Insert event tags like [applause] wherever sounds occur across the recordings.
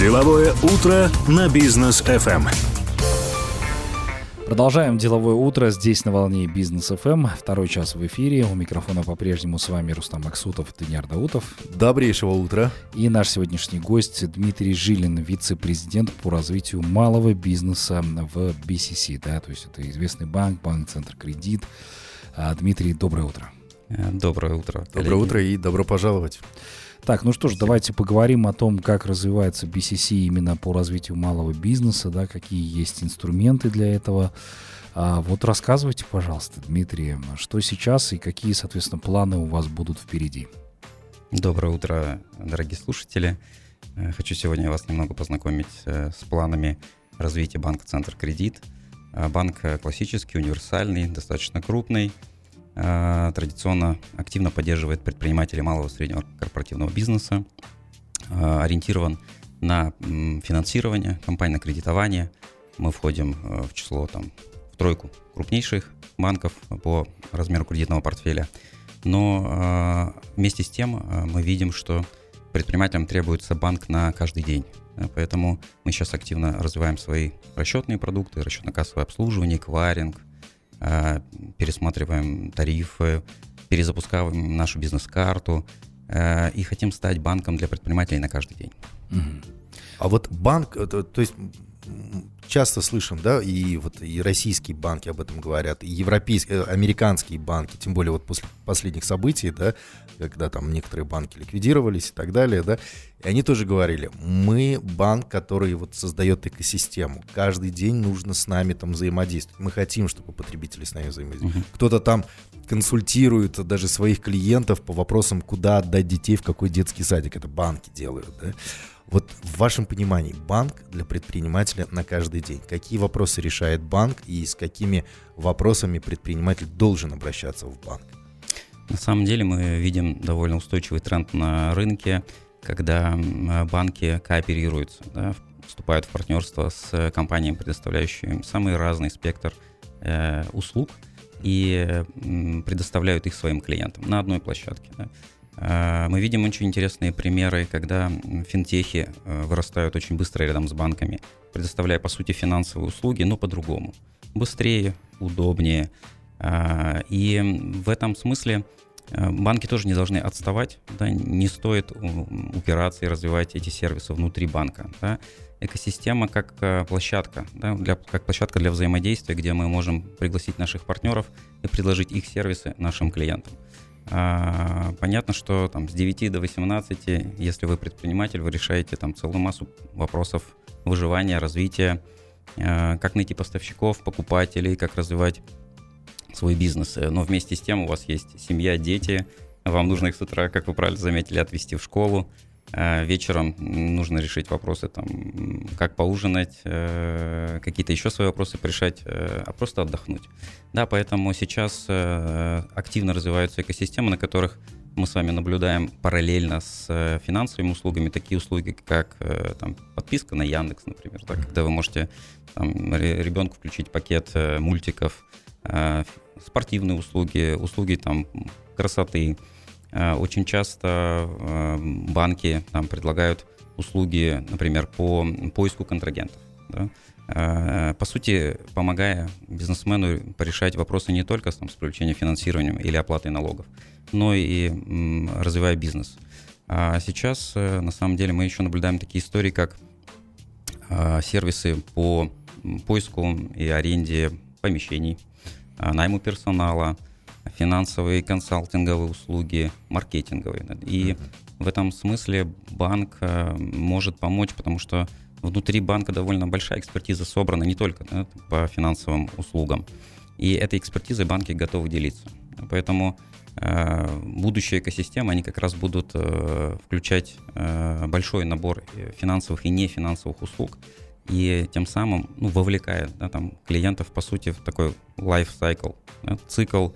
Деловое утро на бизнес FM. Продолжаем деловое утро здесь на волне Бизнес FM. Второй час в эфире. У микрофона по-прежнему с вами Рустам Аксутов, Даниил Даутов. Добрейшего утра. И наш сегодняшний гость Дмитрий Жилин, вице-президент по развитию малого бизнеса в BCC. Да, то есть это известный банк, банк Центр Кредит. А, Дмитрий, доброе утро. Э, доброе утро. Коллеги. Доброе утро и добро пожаловать. Так, ну что ж, давайте поговорим о том, как развивается BCC именно по развитию малого бизнеса, да, какие есть инструменты для этого. А вот рассказывайте, пожалуйста, Дмитрий, что сейчас и какие, соответственно, планы у вас будут впереди. Доброе утро, дорогие слушатели. Э, хочу сегодня вас немного познакомить э, с планами развития банка «Центр Кредит». Э, банк классический, универсальный, достаточно крупный – традиционно активно поддерживает предпринимателей малого и среднего корпоративного бизнеса, э, ориентирован на финансирование, компания на кредитование. Мы входим э, в число там, в тройку крупнейших банков по размеру кредитного портфеля. Но вместе с тем мы видим, что предпринимателям требуется банк на каждый день. Поэтому мы сейчас активно развиваем свои расчетные продукты, расчетно-кассовое обслуживание, кваринг, Э, пересматриваем тарифы, перезапускаем нашу бизнес-карту э, и хотим стать банком для предпринимателей на каждый день. А вот банк, то, то есть часто слышим, да, и вот и российские банки об этом говорят, и европейские, э, американские банки, тем более вот после последних событий, да, когда там некоторые банки ликвидировались и так далее, да, и они тоже говорили, мы банк, который вот создает экосистему, каждый день нужно с нами там взаимодействовать, мы хотим, чтобы потребители с нами взаимодействовали. Uh-huh. Кто-то там консультирует даже своих клиентов по вопросам, куда отдать детей, в какой детский садик, это банки делают, да. Вот в вашем понимании банк для предпринимателя на каждый день. Какие вопросы решает банк и с какими вопросами предприниматель должен обращаться в банк? На самом деле мы видим довольно устойчивый тренд на рынке, когда банки кооперируются, да, вступают в партнерство с компаниями, предоставляющими самый разный спектр э, услуг и предоставляют их своим клиентам на одной площадке. Да. Э, мы видим очень интересные примеры, когда финтехи э, вырастают очень быстро рядом с банками, предоставляя, по сути, финансовые услуги, но по-другому. Быстрее, удобнее. Э, и в этом смысле банки тоже не должны отставать, да, не стоит упираться и развивать эти сервисы внутри банка. Да. Экосистема как площадка, да, для, как площадка для взаимодействия, где мы можем пригласить наших партнеров и предложить их сервисы нашим клиентам. А, понятно, что там с 9 до 18, если вы предприниматель, вы решаете там целую массу вопросов выживания, развития, а, как найти поставщиков, покупателей, как развивать свой бизнес. Но вместе с тем у вас есть семья, дети, вам нужно их с утра, как вы правильно заметили, отвезти в школу, вечером нужно решить вопросы, там, как поужинать, э, какие-то еще свои вопросы решать, э, а просто отдохнуть. Да, поэтому сейчас э, активно развиваются экосистемы, на которых мы с вами наблюдаем параллельно с финансовыми услугами. Такие услуги, как там, подписка на Яндекс, например, да, когда вы можете там, ребенку включить пакет мультиков, спортивные услуги, услуги там, красоты, очень часто э, банки нам предлагают услуги, например, по поиску контрагентов. Да? Э, по сути, помогая бизнесмену порешать вопросы не только там, с привлечением финансирования или оплатой налогов, но и развивая бизнес. А сейчас, на самом деле, мы еще наблюдаем такие истории, как сервисы по поиску и аренде помещений, найму персонала – финансовые, консалтинговые услуги, маркетинговые. И в этом смысле банк э, может помочь, потому что внутри банка довольно большая экспертиза собрана не только да, по финансовым услугам. И этой экспертизой банки готовы делиться. Поэтому э, будущие экосистемы, они как раз будут э, включать э, большой набор финансовых и нефинансовых услуг, и тем самым ну, вовлекая да, там, клиентов, по сути, в такой life cycle, да, цикл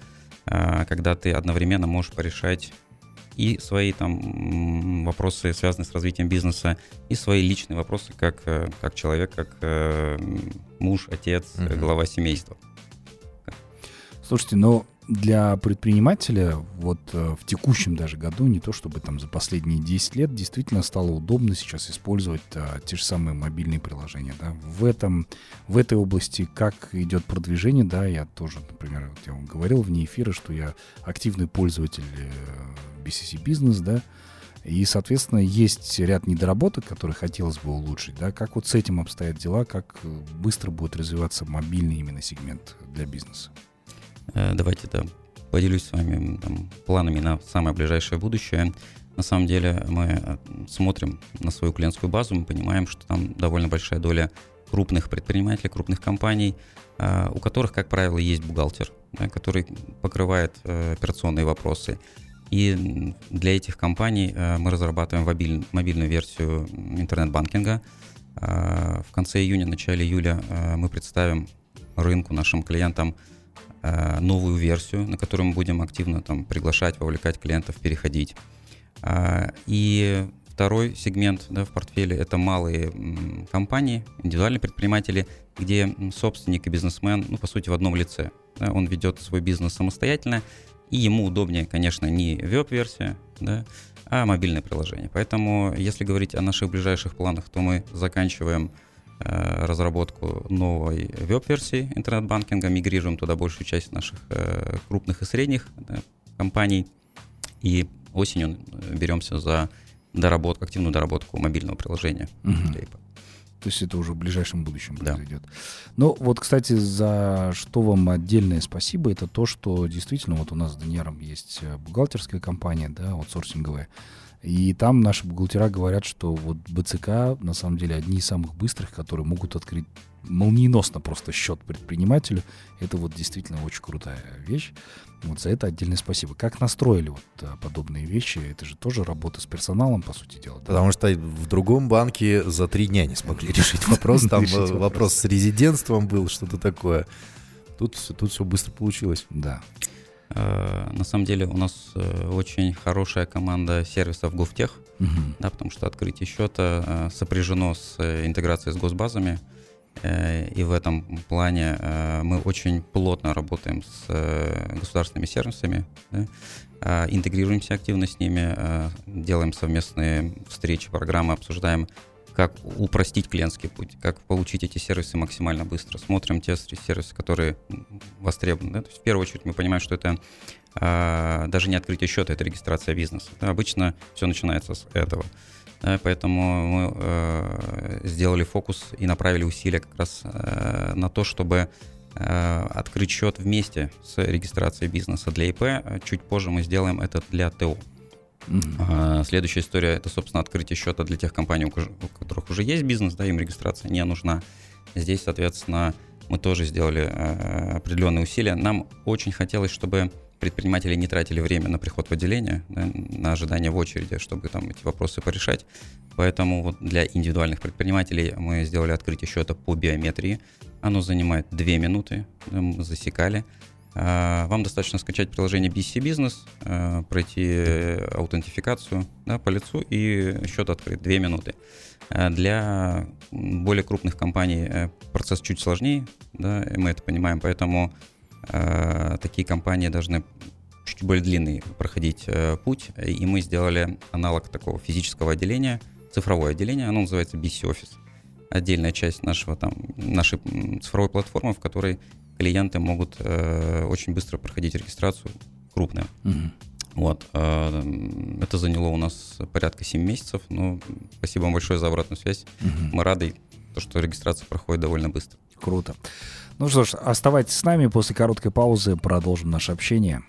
когда ты одновременно можешь порешать и свои там вопросы, связанные с развитием бизнеса, и свои личные вопросы как, э, как человек, как э, муж, отец, угу. глава семейства. Слушайте, ну для предпринимателя вот э, в текущем даже году, не то чтобы там за последние 10 лет, действительно стало удобно сейчас использовать а, те же самые мобильные приложения. Да. В, этом, в этой области как идет продвижение, да, я тоже, например, вот я вам говорил вне эфира, что я активный пользователь э, BCC бизнес, да, и, соответственно, есть ряд недоработок, которые хотелось бы улучшить, да, как вот с этим обстоят дела, как быстро будет развиваться мобильный именно сегмент для бизнеса. Э, давайте да, поделюсь с вами там, планами на самое ближайшее будущее. На самом деле мы э, смотрим на свою клиентскую базу, мы понимаем, что там довольно большая доля крупных предпринимателей, крупных компаний, э, у которых, как правило, есть бухгалтер, который покрывает операционные вопросы. И для этих компаний мы разрабатываем мобиль, мобильную версию интернет-банкинга. В конце июня, начале июля мы представим рынку, нашим клиентам новую версию, на которую мы будем активно там приглашать, вовлекать клиентов, переходить. А, и второй сегмент да, в портфеле это малые компании, индивидуальные предприниматели, где собственник и бизнесмен, ну, по сути, в одном лице. Да, он ведет свой бизнес самостоятельно, и ему удобнее, конечно, не веб-версия, да, а мобильное приложение. Поэтому, если говорить о наших ближайших планах, то мы заканчиваем Э, разработку новой веб-версии интернет-банкинга, мигрируем туда большую часть наших э, крупных и средних компаний, и осенью э, беремся за доработку, активную доработку мобильного приложения. Угу. То есть это уже в ближайшем будущем да. произойдет. Ну, вот, кстати, за что вам отдельное спасибо, это то, что действительно вот у нас с Даниэром есть бухгалтерская компания, да, аутсорсинговая. И там наши бухгалтера говорят, что вот БЦК на самом деле одни из самых быстрых, которые могут открыть молниеносно просто счет предпринимателю. Это вот действительно очень крутая вещь. Вот за это отдельное спасибо. Как настроили вот а, подобные вещи? Это же тоже работа с персоналом, по сути дела. Да? Потому что в другом банке за три дня не смогли решить вопрос. [laughs] Там вопрос с резидентством был, что-то такое. Тут, тут все быстро получилось. Да. Э, на самом деле у нас э, очень хорошая команда сервисов GovTech, угу. да, потому что открытие счета э, сопряжено с интеграцией с госбазами. И в этом плане мы очень плотно работаем с государственными сервисами, да, интегрируемся активно с ними, делаем совместные встречи, программы, обсуждаем как упростить клиентский путь, как получить эти сервисы максимально быстро. Смотрим те сервисы, которые востребованы. Да? То есть в первую очередь мы понимаем, что это а, даже не открытие счета, это регистрация бизнеса. Да? Обычно все начинается с этого. Да? Поэтому мы э, сделали фокус и направили усилия как раз э, на то, чтобы э, открыть счет вместе с регистрацией бизнеса для ИП. Чуть позже мы сделаем это для ТО. Mm-hmm. Следующая история это, собственно, открытие счета для тех компаний, у которых уже есть бизнес, да, им регистрация не нужна. Здесь, соответственно, мы тоже сделали э, определенные усилия. Нам очень хотелось, чтобы предприниматели не тратили время на приход в отделение, да, на ожидание в очереди, чтобы там эти вопросы порешать. Поэтому вот для индивидуальных предпринимателей мы сделали открытие счета по биометрии. Оно занимает 2 минуты, да, мы засекали. А, вам достаточно скачать приложение BC Business, а, пройти аутентификацию да, по лицу и счет открыть. Две минуты. А, для более крупных компаний э, процесс чуть сложнее, да, мы это понимаем, поэтому такие компании должны чуть более длинный проходить э, путь, и мы сделали аналог такого физического отделения, цифровое отделение, оно называется BC Office. Отдельная часть нашего, там, нашей цифровой платформы, в которой клиенты могут э, очень быстро проходить регистрацию крупную. Угу. Вот. Э, это заняло у нас порядка 7 месяцев. Но спасибо вам большое за обратную связь. Угу. Мы рады, то, что регистрация проходит довольно быстро. Круто. Ну что ж, оставайтесь с нами. После короткой паузы продолжим наше общение.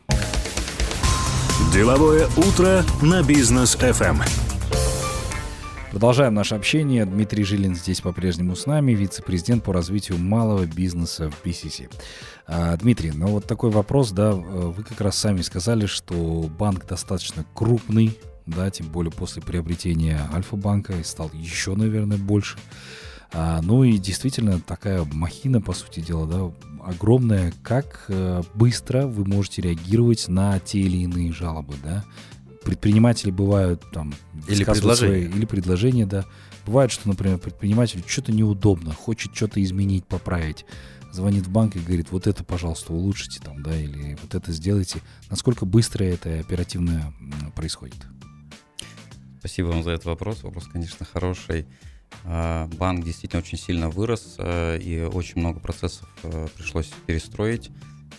Деловое утро на бизнес FM. Продолжаем наше общение. Дмитрий Жилин здесь по-прежнему с нами, вице-президент по развитию малого бизнеса в BCC. А, Дмитрий, ну вот такой вопрос, да, вы как раз сами сказали, что банк достаточно крупный, да, тем более после приобретения Альфа-банка и стал еще, наверное, больше. А, ну и действительно такая махина, по сути дела, да, огромная. Как э, быстро вы можете реагировать на те или иные жалобы, да? Предприниматели бывают там... Или предложения. Свои, или предложения, да. Бывает, что, например, предприниматель что-то неудобно, хочет что-то изменить, поправить. Звонит в банк и говорит, вот это, пожалуйста, улучшите там, да, или вот это сделайте. Насколько быстро это оперативно происходит? Спасибо вам за этот вопрос. Вопрос, конечно, хороший. А, Банк действительно очень сильно вырос, э, и очень много процессов э, пришлось перестроить.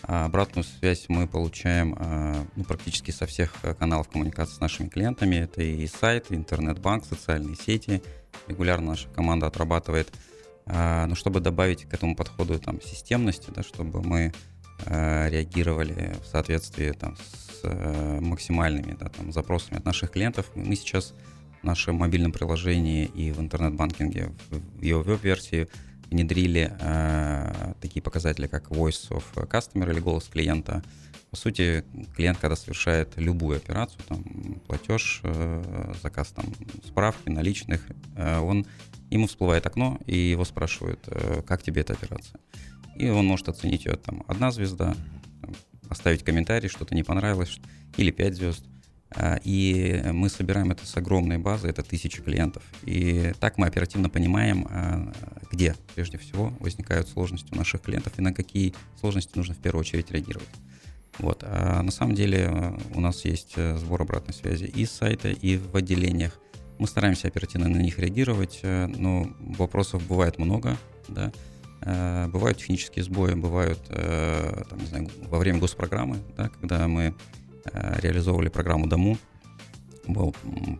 А Обратную связь мы получаем э, ну, практически со всех э, каналов коммуникации с нашими клиентами. Это и сайт, и интернет-банк, социальные сети. Регулярно наша команда отрабатывает. А, Но чтобы добавить к этому подходу там, системности, да, чтобы мы э, реагировали в соответствии там, с э, максимальными да, там, запросами от наших клиентов, мы сейчас в нашем мобильном приложении и в интернет-банкинге в его веб-версии внедрили э, такие показатели, как Voice of Customer или голос клиента. По сути, клиент, когда совершает любую операцию, там, платеж, э, заказ там, справки, наличных, э, он, ему всплывает окно, и его спрашивают, э, как тебе эта операция. И он может оценить ее там одна звезда, там, оставить комментарий, что-то не понравилось, или пять звезд. А, И мы собираем это с огромной базы, это тысячи клиентов. И так мы оперативно понимаем, а, где прежде всего возникают сложности у наших клиентов и на какие сложности нужно в первую очередь реагировать. Вот. А на самом деле э, у нас есть э, сбор обратной связи и с сайта, и в отделениях. Мы стараемся оперативно на них реагировать, э, но вопросов бывает много, да. Бывают технические сбои, бывают, там, не знаю, во время госпрограммы, да, когда мы реализовывали программу Дому, был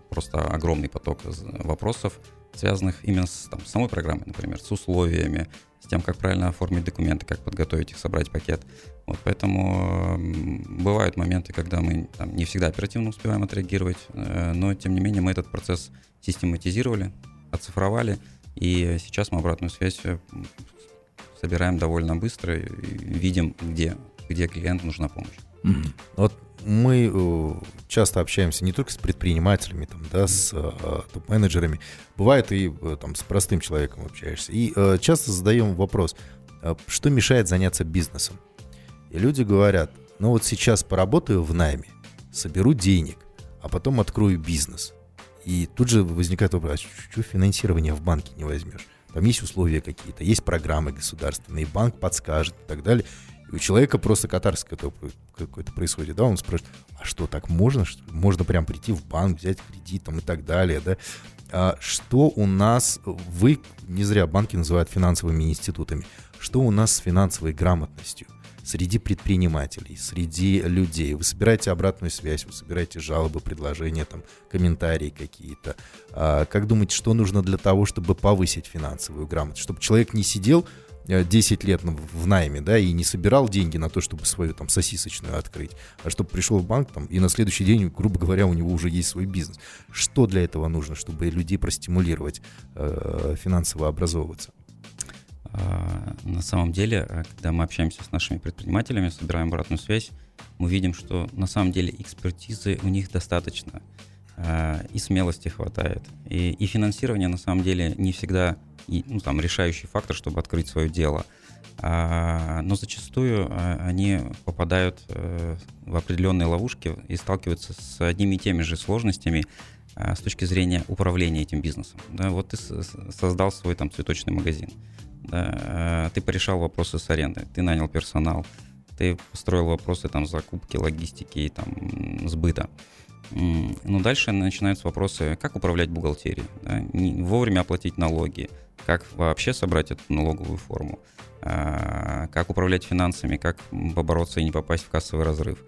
просто огромный поток вопросов, связанных именно с там, самой программой, например, с условиями, с тем, как правильно оформить документы, как подготовить их, собрать пакет. Вот поэтому бывают моменты, когда мы там, не всегда оперативно успеваем отреагировать, э, но тем не менее мы этот процесс систематизировали, оцифровали, и сейчас мы обратную связь э, собираем довольно быстро и видим, где, где клиенту нужна помощь. Вот мы э, часто общаемся не только с предпринимателями, там, да, с э, топ-менеджерами, бывает и э, там с простым человеком общаешься. И часто задаем вопрос, что мешает заняться бизнесом? И люди говорят, ну вот сейчас поработаю в найме, соберу денег, а потом открою бизнес. И тут же возникает вопрос, а что финансирование в банке не возьмешь? Там есть условия какие-то, есть программы государственные, банк подскажет и так далее. И у человека просто катарсис какой-то какой-то происходит, да, он спрашивает, а что, так можно? Что? Можно прям прийти в банк, взять кредит там и так далее, да? А что у нас, вы, не зря банки называют финансовыми институтами, что у нас с финансовой грамотностью? среди предпринимателей, среди людей. Вы собираете обратную связь, вы собираете жалобы, предложения, там, комментарии какие-то. А, как думаете, что нужно для того, чтобы повысить финансовую грамотность? Чтобы человек не сидел 10 лет на- в найме, да, и не собирал деньги на то, чтобы свою там сосисочную открыть, а чтобы пришел в банк там, и на следующий день, грубо говоря, у него уже есть свой бизнес. Что для этого нужно, чтобы людей простимулировать э, финансово образовываться? А, На самом деле, а, когда мы общаемся с нашими предпринимателями, собираем обратную связь, мы видим, что на самом деле экспертизы у них достаточно, а, и смелости хватает, и, и финансирование на самом деле не всегда ну, там, решающий фактор, чтобы открыть свое дело. А, Но зачастую а, они попадают э, в определенные ловушки и сталкиваются с одними и теми же сложностями а, с точки зрения управления этим бизнесом. Да, вот ты создал свой там цветочный магазин да, ты порешал вопросы с арендой, ты нанял персонал, ты построил вопросы там закупки, логистики и там сбыта. Ну, дальше начинаются вопросы, как управлять бухгалтерией, да, вовремя оплатить налоги, как вообще собрать эту налоговую форму, а, как управлять финансами, как побороться и не попасть в кассовый разрыв.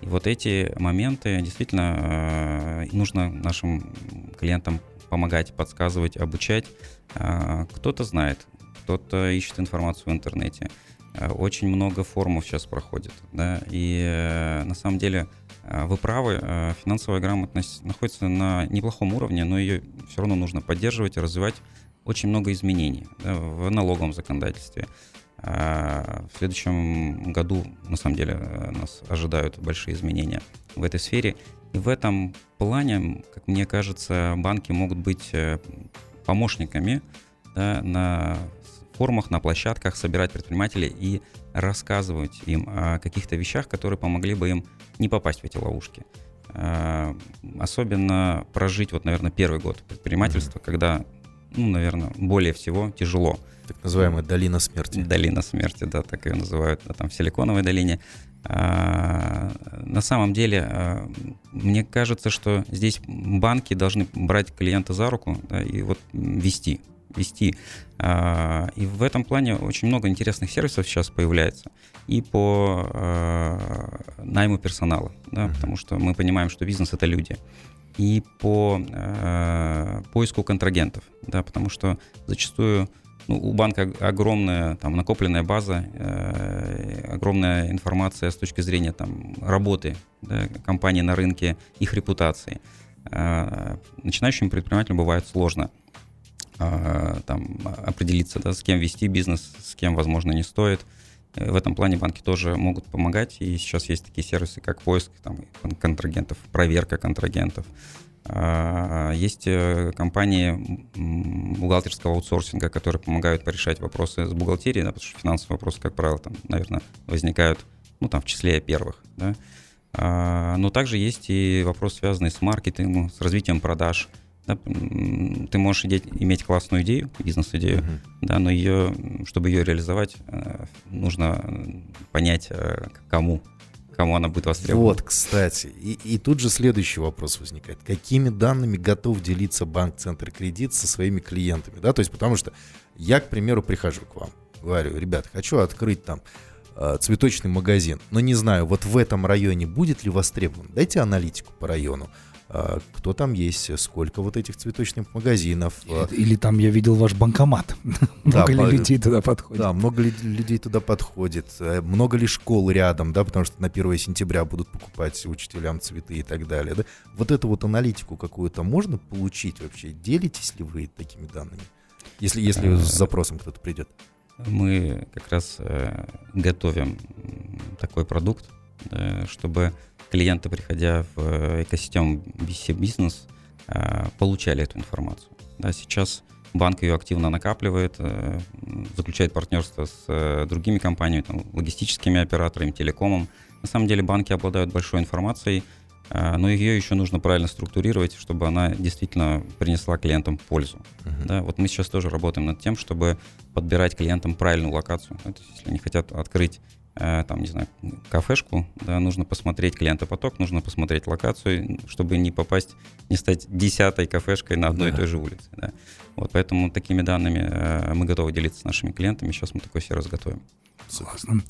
И вот эти моменты действительно э, нужно нашим клиентам помогать, подсказывать, обучать. А, Кто-то знает, кто-то ищет информацию в интернете. Э, Очень много форумов сейчас проходит, да, и э, на самом деле э, вы правы, финансовая грамотность находится на неплохом уровне, но ее все равно нужно поддерживать и развивать. Очень много изменений да, в налоговом законодательстве. А, В следующем году, на самом деле, нас ожидают большие изменения в этой сфере. И в этом плане, как мне кажется, банки могут быть помощниками да, на форумах, на площадках, собирать предпринимателей и рассказывать им о каких-то вещах, которые помогли бы им не попасть в эти ловушки. Э, особенно прожить, вот, наверное, первый год предпринимательства, mm-hmm. когда, ну, наверное, более всего тяжело. Так называемая долина смерти. Долина смерти, да, так ее называют, да, там в Силиконовой долине. А, на самом деле, а, мне кажется, что здесь банки должны брать клиента за руку да, и вот вести, вести. А, и в этом плане очень много интересных сервисов сейчас появляется и по а, найму персонала, да, потому что мы понимаем, что бизнес это люди и по э, поиску контрагентов, да, потому что зачастую ну, у банка огромная там накопленная база, э, огромная информация с точки зрения там работы да, компании на рынке, их репутации. Э, начинающим предпринимателям бывает сложно э, там определиться, да, с кем вести бизнес, с кем, возможно, не стоит. В этом плане банки тоже могут помогать, и сейчас есть такие сервисы, как поиск там, контрагентов, проверка контрагентов, а, есть э, компании бухгалтерского аутсорсинга, которые помогают порешать вопросы с бухгалтерией, да, потому что финансовые вопросы, как правило, там, наверное, возникают ну, там, в числе первых. Да. А, но также есть и вопрос, связанный с маркетингом, с развитием продаж. Да. Ты можешь иметь классную идею, бизнес-идею, uh-huh. да, но ее, чтобы ее реализовать, э, нужно понять, э, кому кому она будет востребована. Вот, кстати. И, и тут же следующий вопрос возникает. Какими данными готов делиться банк Центр Кредит со своими клиентами? Да, то есть потому что я, к примеру, прихожу к вам, говорю, ребят, хочу открыть там э, цветочный магазин, но не знаю, вот в этом районе будет ли востребован. Дайте аналитику по району. А, кто там есть, сколько вот этих цветочных магазинов. А. Или там я видел ваш банкомат. [laughs] Да, много ли людей туда подходит? Да, много ли людей туда подходит, э, много ли школ рядом, да, потому что на 1 сентября будут покупать учителям цветы и так далее. Да? Вот эту вот аналитику какую-то можно получить вообще? Делитесь ли вы такими данными? Если, если с э, запросом кто-то придет. Мы как раз э, готовим такой продукт, чтобы клиенты, приходя в э, экосистему BC бизнес, э, получали эту информацию. Да, сейчас банк ее активно накапливает, э, заключает партнерство с другими компаниями, там, логистическими операторами, телекомом. На самом деле банки обладают большой информацией, но ее еще нужно правильно структурировать, чтобы она действительно принесла клиентам пользу. Uh-huh. Да, вот мы сейчас тоже работаем над тем, чтобы подбирать клиентам правильную локацию. То есть, если они хотят открыть там, не знаю, кафешку, да, нужно посмотреть клиентопоток, нужно посмотреть локацию, чтобы не попасть, не стать десятой кафешкой на одной да. и той же улице. Да. Вот поэтому такими данными э, мы готовы делиться с нашими клиентами. Сейчас мы такой сервис готовим. Согласна.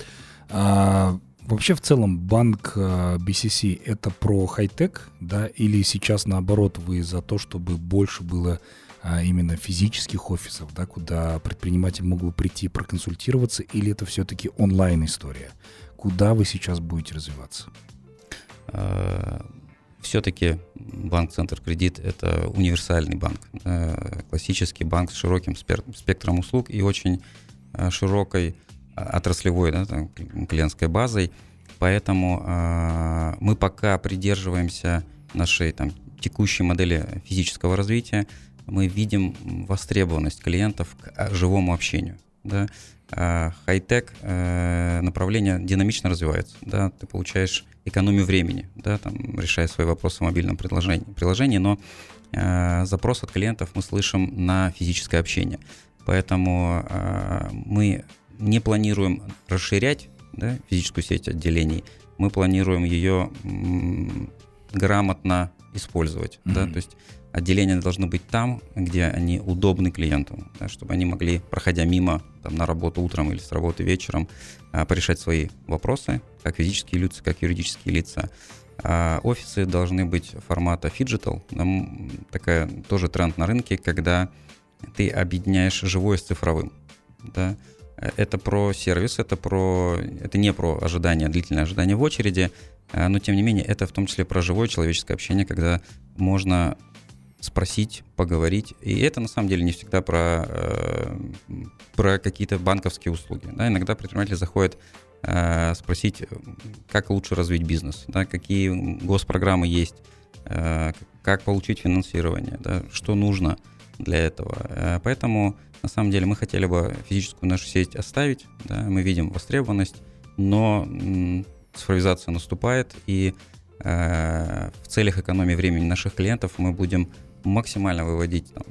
А, вообще в целом банк BCC э, это про хай-тек, да, или сейчас наоборот вы за то, чтобы больше было а именно физических офисов, да, куда предприниматель мог бы прийти проконсультироваться, или это все-таки онлайн-история? Куда вы сейчас будете развиваться? А, все-таки банк Центр Кредит это универсальный банк, классический банк с широким спектром услуг и очень а, широкой отраслевой да, там, клиентской базой. Поэтому э, мы пока придерживаемся нашей там, текущей модели физического развития мы видим востребованность клиентов к а, живому общению. Да? А хай-тек э, направление динамично развивается. Да? Ты получаешь экономию времени, да, там, решая свои вопросы в мобильном приложении, приложении но э, запрос от клиентов мы слышим на физическое общение. Поэтому э, мы не планируем расширять да, физическую сеть отделений, мы планируем ее м- грамотно использовать. Mm-hmm. Да? То есть отделения должны быть там, где они удобны клиенту, да, чтобы они могли, проходя мимо там, на работу утром или с работы вечером, а, порешать свои вопросы, как физические лица, как юридические лица. А офисы должны быть формата phygital. Такая тоже тренд на рынке, когда ты объединяешь живое с цифровым. Да? Это про сервис, это, про, это не про ожидание, длительное ожидание в очереди, а, но тем не менее это в том числе про живое человеческое общение, когда можно спросить, поговорить. И это на самом деле не всегда про, э, про какие-то банковские услуги. Да? Иногда предприниматели заходят э, спросить, как лучше развить бизнес, да? какие госпрограммы есть, э, как получить финансирование, да? что нужно для этого. Э, поэтому на самом деле мы хотели бы физическую нашу сеть оставить, да? мы видим востребованность, но м, цифровизация наступает, и в целях экономии времени наших клиентов мы будем максимально выводить там,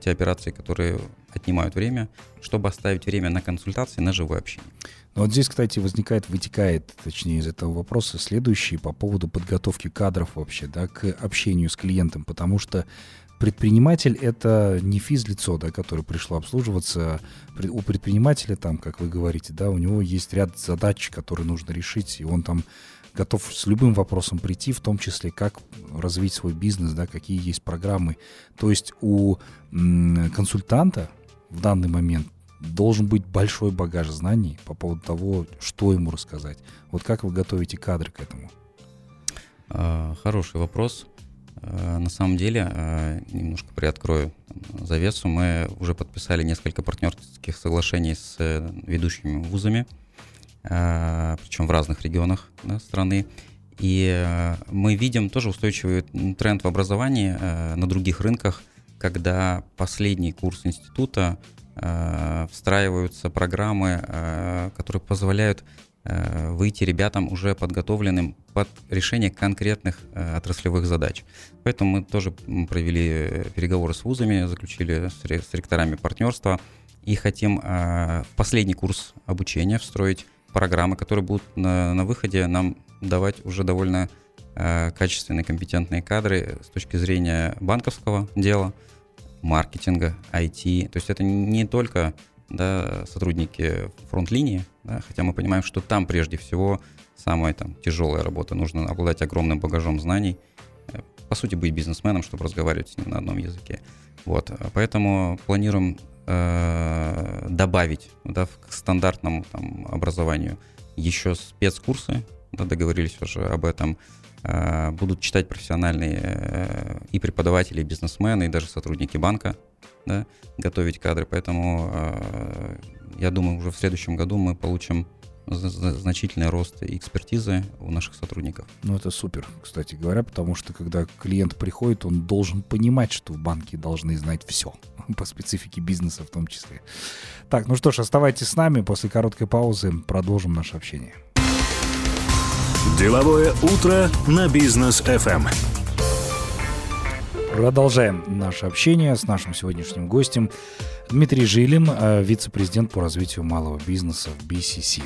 те операции, которые отнимают время, чтобы оставить время на консультации, на живое общение. Ну, вот здесь, кстати, возникает, вытекает, точнее, из этого вопроса следующий по поводу подготовки кадров вообще, да, к общению с клиентом, потому что предприниматель — это не физлицо, да, которое пришло обслуживаться. У предпринимателя там, как вы говорите, да, у него есть ряд задач, которые нужно решить, и он там готов с любым вопросом прийти, в том числе как развить свой бизнес, да, какие есть программы. То есть у консультанта в данный момент должен быть большой багаж знаний по поводу того, что ему рассказать. Вот как вы готовите кадры к этому? А, хороший вопрос. А, на самом деле, а, немножко приоткрою завесу, мы уже подписали несколько партнерских соглашений с э, ведущими вузами, причем в разных регионах да, страны. И э, мы видим тоже устойчивый тренд в образовании э, на других рынках, когда последний курс института Э, встраиваются программы, э, которые позволяют э, выйти ребятам уже подготовленным под решение конкретных отраслевых задач. Поэтому мы тоже провели переговоры с вузами, заключили с ректорами партнерства и хотим последний курс обучения встроить программы, которые будут на, на выходе нам давать уже довольно качественные, компетентные кадры с точки зрения банковского дела, маркетинга, IT. То есть это не только да, сотрудники фронт-линии, да, хотя мы понимаем, что там прежде всего самая там, тяжелая работа. Нужно обладать огромным багажом знаний, э, по сути, быть бизнесменом, чтобы разговаривать с ним на одном языке. Вот. Поэтому планируем э, добавить да, к стандартному там, образованию еще спецкурсы, да, договорились уже об этом, Э, будут читать профессиональные э, и преподаватели, и бизнесмены, и даже сотрудники банка, да, готовить кадры. Поэтому э, я думаю, уже в следующем году мы получим значительный рост экспертизы у наших сотрудников. Ну, это супер, кстати говоря, потому что когда клиент приходит, он должен понимать, что банки должны знать все [laughs] по специфике бизнеса в том числе. Так, ну что ж, оставайтесь с нами. После короткой паузы продолжим наше общение. Деловое утро на бизнес FM. Продолжаем наше общение с нашим сегодняшним гостем Дмитрий Жилин, э, вице-президент по развитию малого бизнеса в BCC.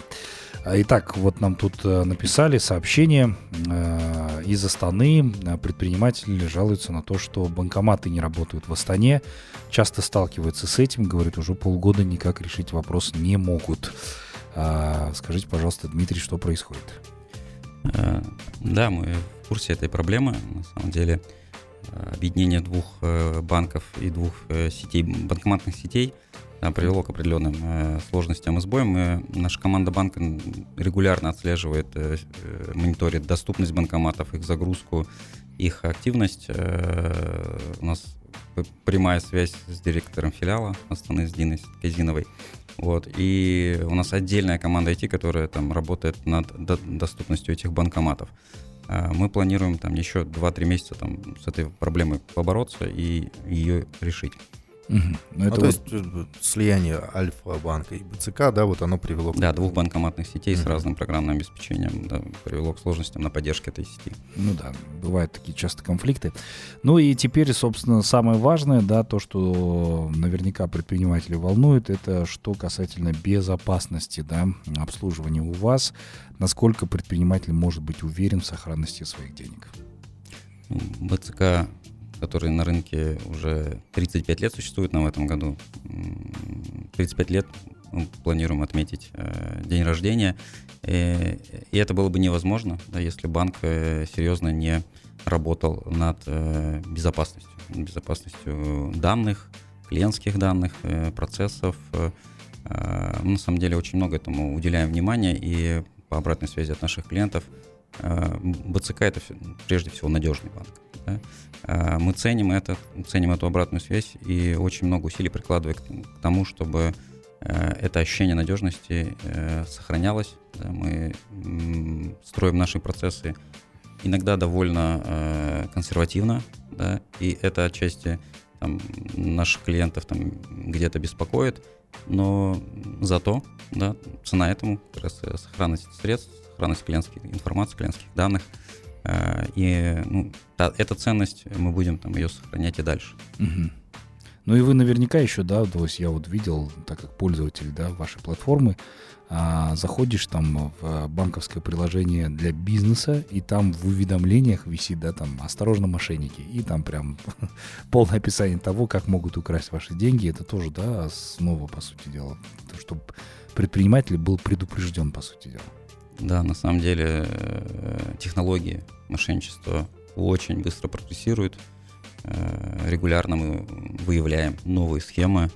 Итак, вот нам тут э, написали сообщение э, из Астаны. Предприниматели жалуются на то, что банкоматы не работают в Астане. Часто сталкиваются с этим. Говорят, уже полгода никак решить вопрос не могут. Скажите, пожалуйста, Дмитрий, что происходит? Да, мы в курсе этой проблемы. На самом деле объединение двух э, банков и двух сетей, банкоматных сетей привело к определенным сложностям и сбоям. Мы, наша команда банка регулярно отслеживает, мониторит доступность банкоматов, их загрузку, их активность. У нас прямая связь с директором филиала Астаны с Диной Казиновой. Вот. И у нас отдельная команда IT, которая там работает над доступностью этих банкоматов. А, мы планируем там еще 2-3 месяца там, с этой проблемой побороться и ее решить. Угу. Ну, это ну, то есть э, слияние Альфа-банка и БЦК, да, вот оно привело к... Да, двух банкоматных сетей угу. с разным программным обеспечением, да, привело к сложностям на поддержке этой сети. Ну да, бывают такие часто конфликты. Ну и теперь, собственно, самое важное, да, то, что наверняка предприниматели волнует, это что касательно безопасности, да, обслуживания у вас, насколько предприниматель может быть уверен в сохранности своих денег. БЦК который на рынке уже 35 лет существует нам в этом году. 35 лет мы планируем отметить э, день рождения. Э, и это было бы невозможно, да, если банк э, серьезно не работал над э, безопасностью. Безопасностью данных, клиентских данных, э, процессов. Э, э, мы на самом деле очень много этому уделяем внимания и по обратной связи от наших клиентов БЦК это прежде всего надежный банк. Да? А, мы ценим это, ценим эту обратную связь и очень много усилий прикладываем к тому, чтобы э, это ощущение надежности э, сохранялось. Мы строим наши процессы иногда довольно э, консервативно, да, и это отчасти там, наших клиентов там где-то беспокоит, но зато да, цена этому как раз сохранность средств, сохранность клиентских информации, клиентских данных – Э, и ну, та, эта ценность, мы будем там ее сохранять и дальше. Угу. Ну и вы наверняка еще, да, то есть я вот видел, так как пользователь, да, вашей платформы, а, заходишь там в банковское приложение для бизнеса, и там в уведомлениях висит, да, там, осторожно, мошенники, и там прям [laughs] полное описание того, как могут украсть ваши деньги, это тоже, да, основа, по сути дела, чтобы предприниматель был предупрежден, по сути дела. Да, на самом деле э, технологии мошенничества очень быстро прогрессируют. Э, регулярно мы выявляем новые схемы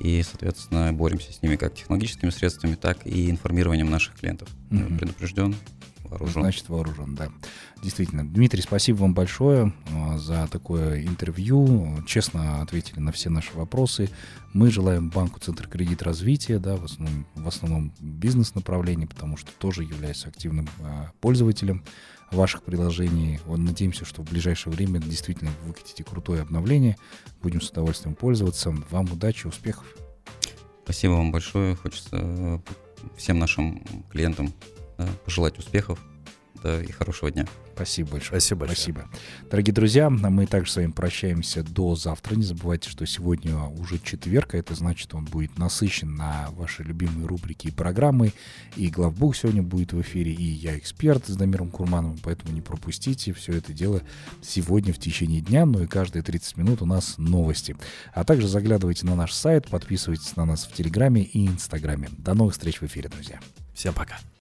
и, соответственно, боремся с ними как технологическими средствами, так и информированием наших клиентов. Mm-hmm. Предупрежден, вооружен. Значит, вооружен, да. Действительно. Дмитрий, спасибо вам большое э, за такое интервью. Честно ответили на все наши вопросы. Мы желаем банку Центр кредит развития, да, в основном, в основном бизнес-направлении, потому что тоже являюсь активным э, пользователем ваших приложений. Надеемся, что в ближайшее время действительно выкатите крутое обновление. Будем с удовольствием пользоваться. Вам удачи, успехов. Спасибо вам большое. Хочется э, всем нашим клиентам пожелать успехов да, и хорошего дня. Спасибо большое. Спасибо большое. Спасибо. Дорогие друзья, мы также с вами прощаемся до завтра. Не забывайте, что сегодня уже четверг, а это значит, он будет насыщен на ваши любимые рубрики и программы. И Главбук сегодня будет в эфире, и я эксперт с Дамиром Курмановым, поэтому не пропустите все это дело сегодня в течение дня, ну и каждые 30 минут у нас новости. А также заглядывайте на наш сайт, подписывайтесь на нас в Телеграме и Инстаграме. До новых встреч в эфире, друзья. Всем пока.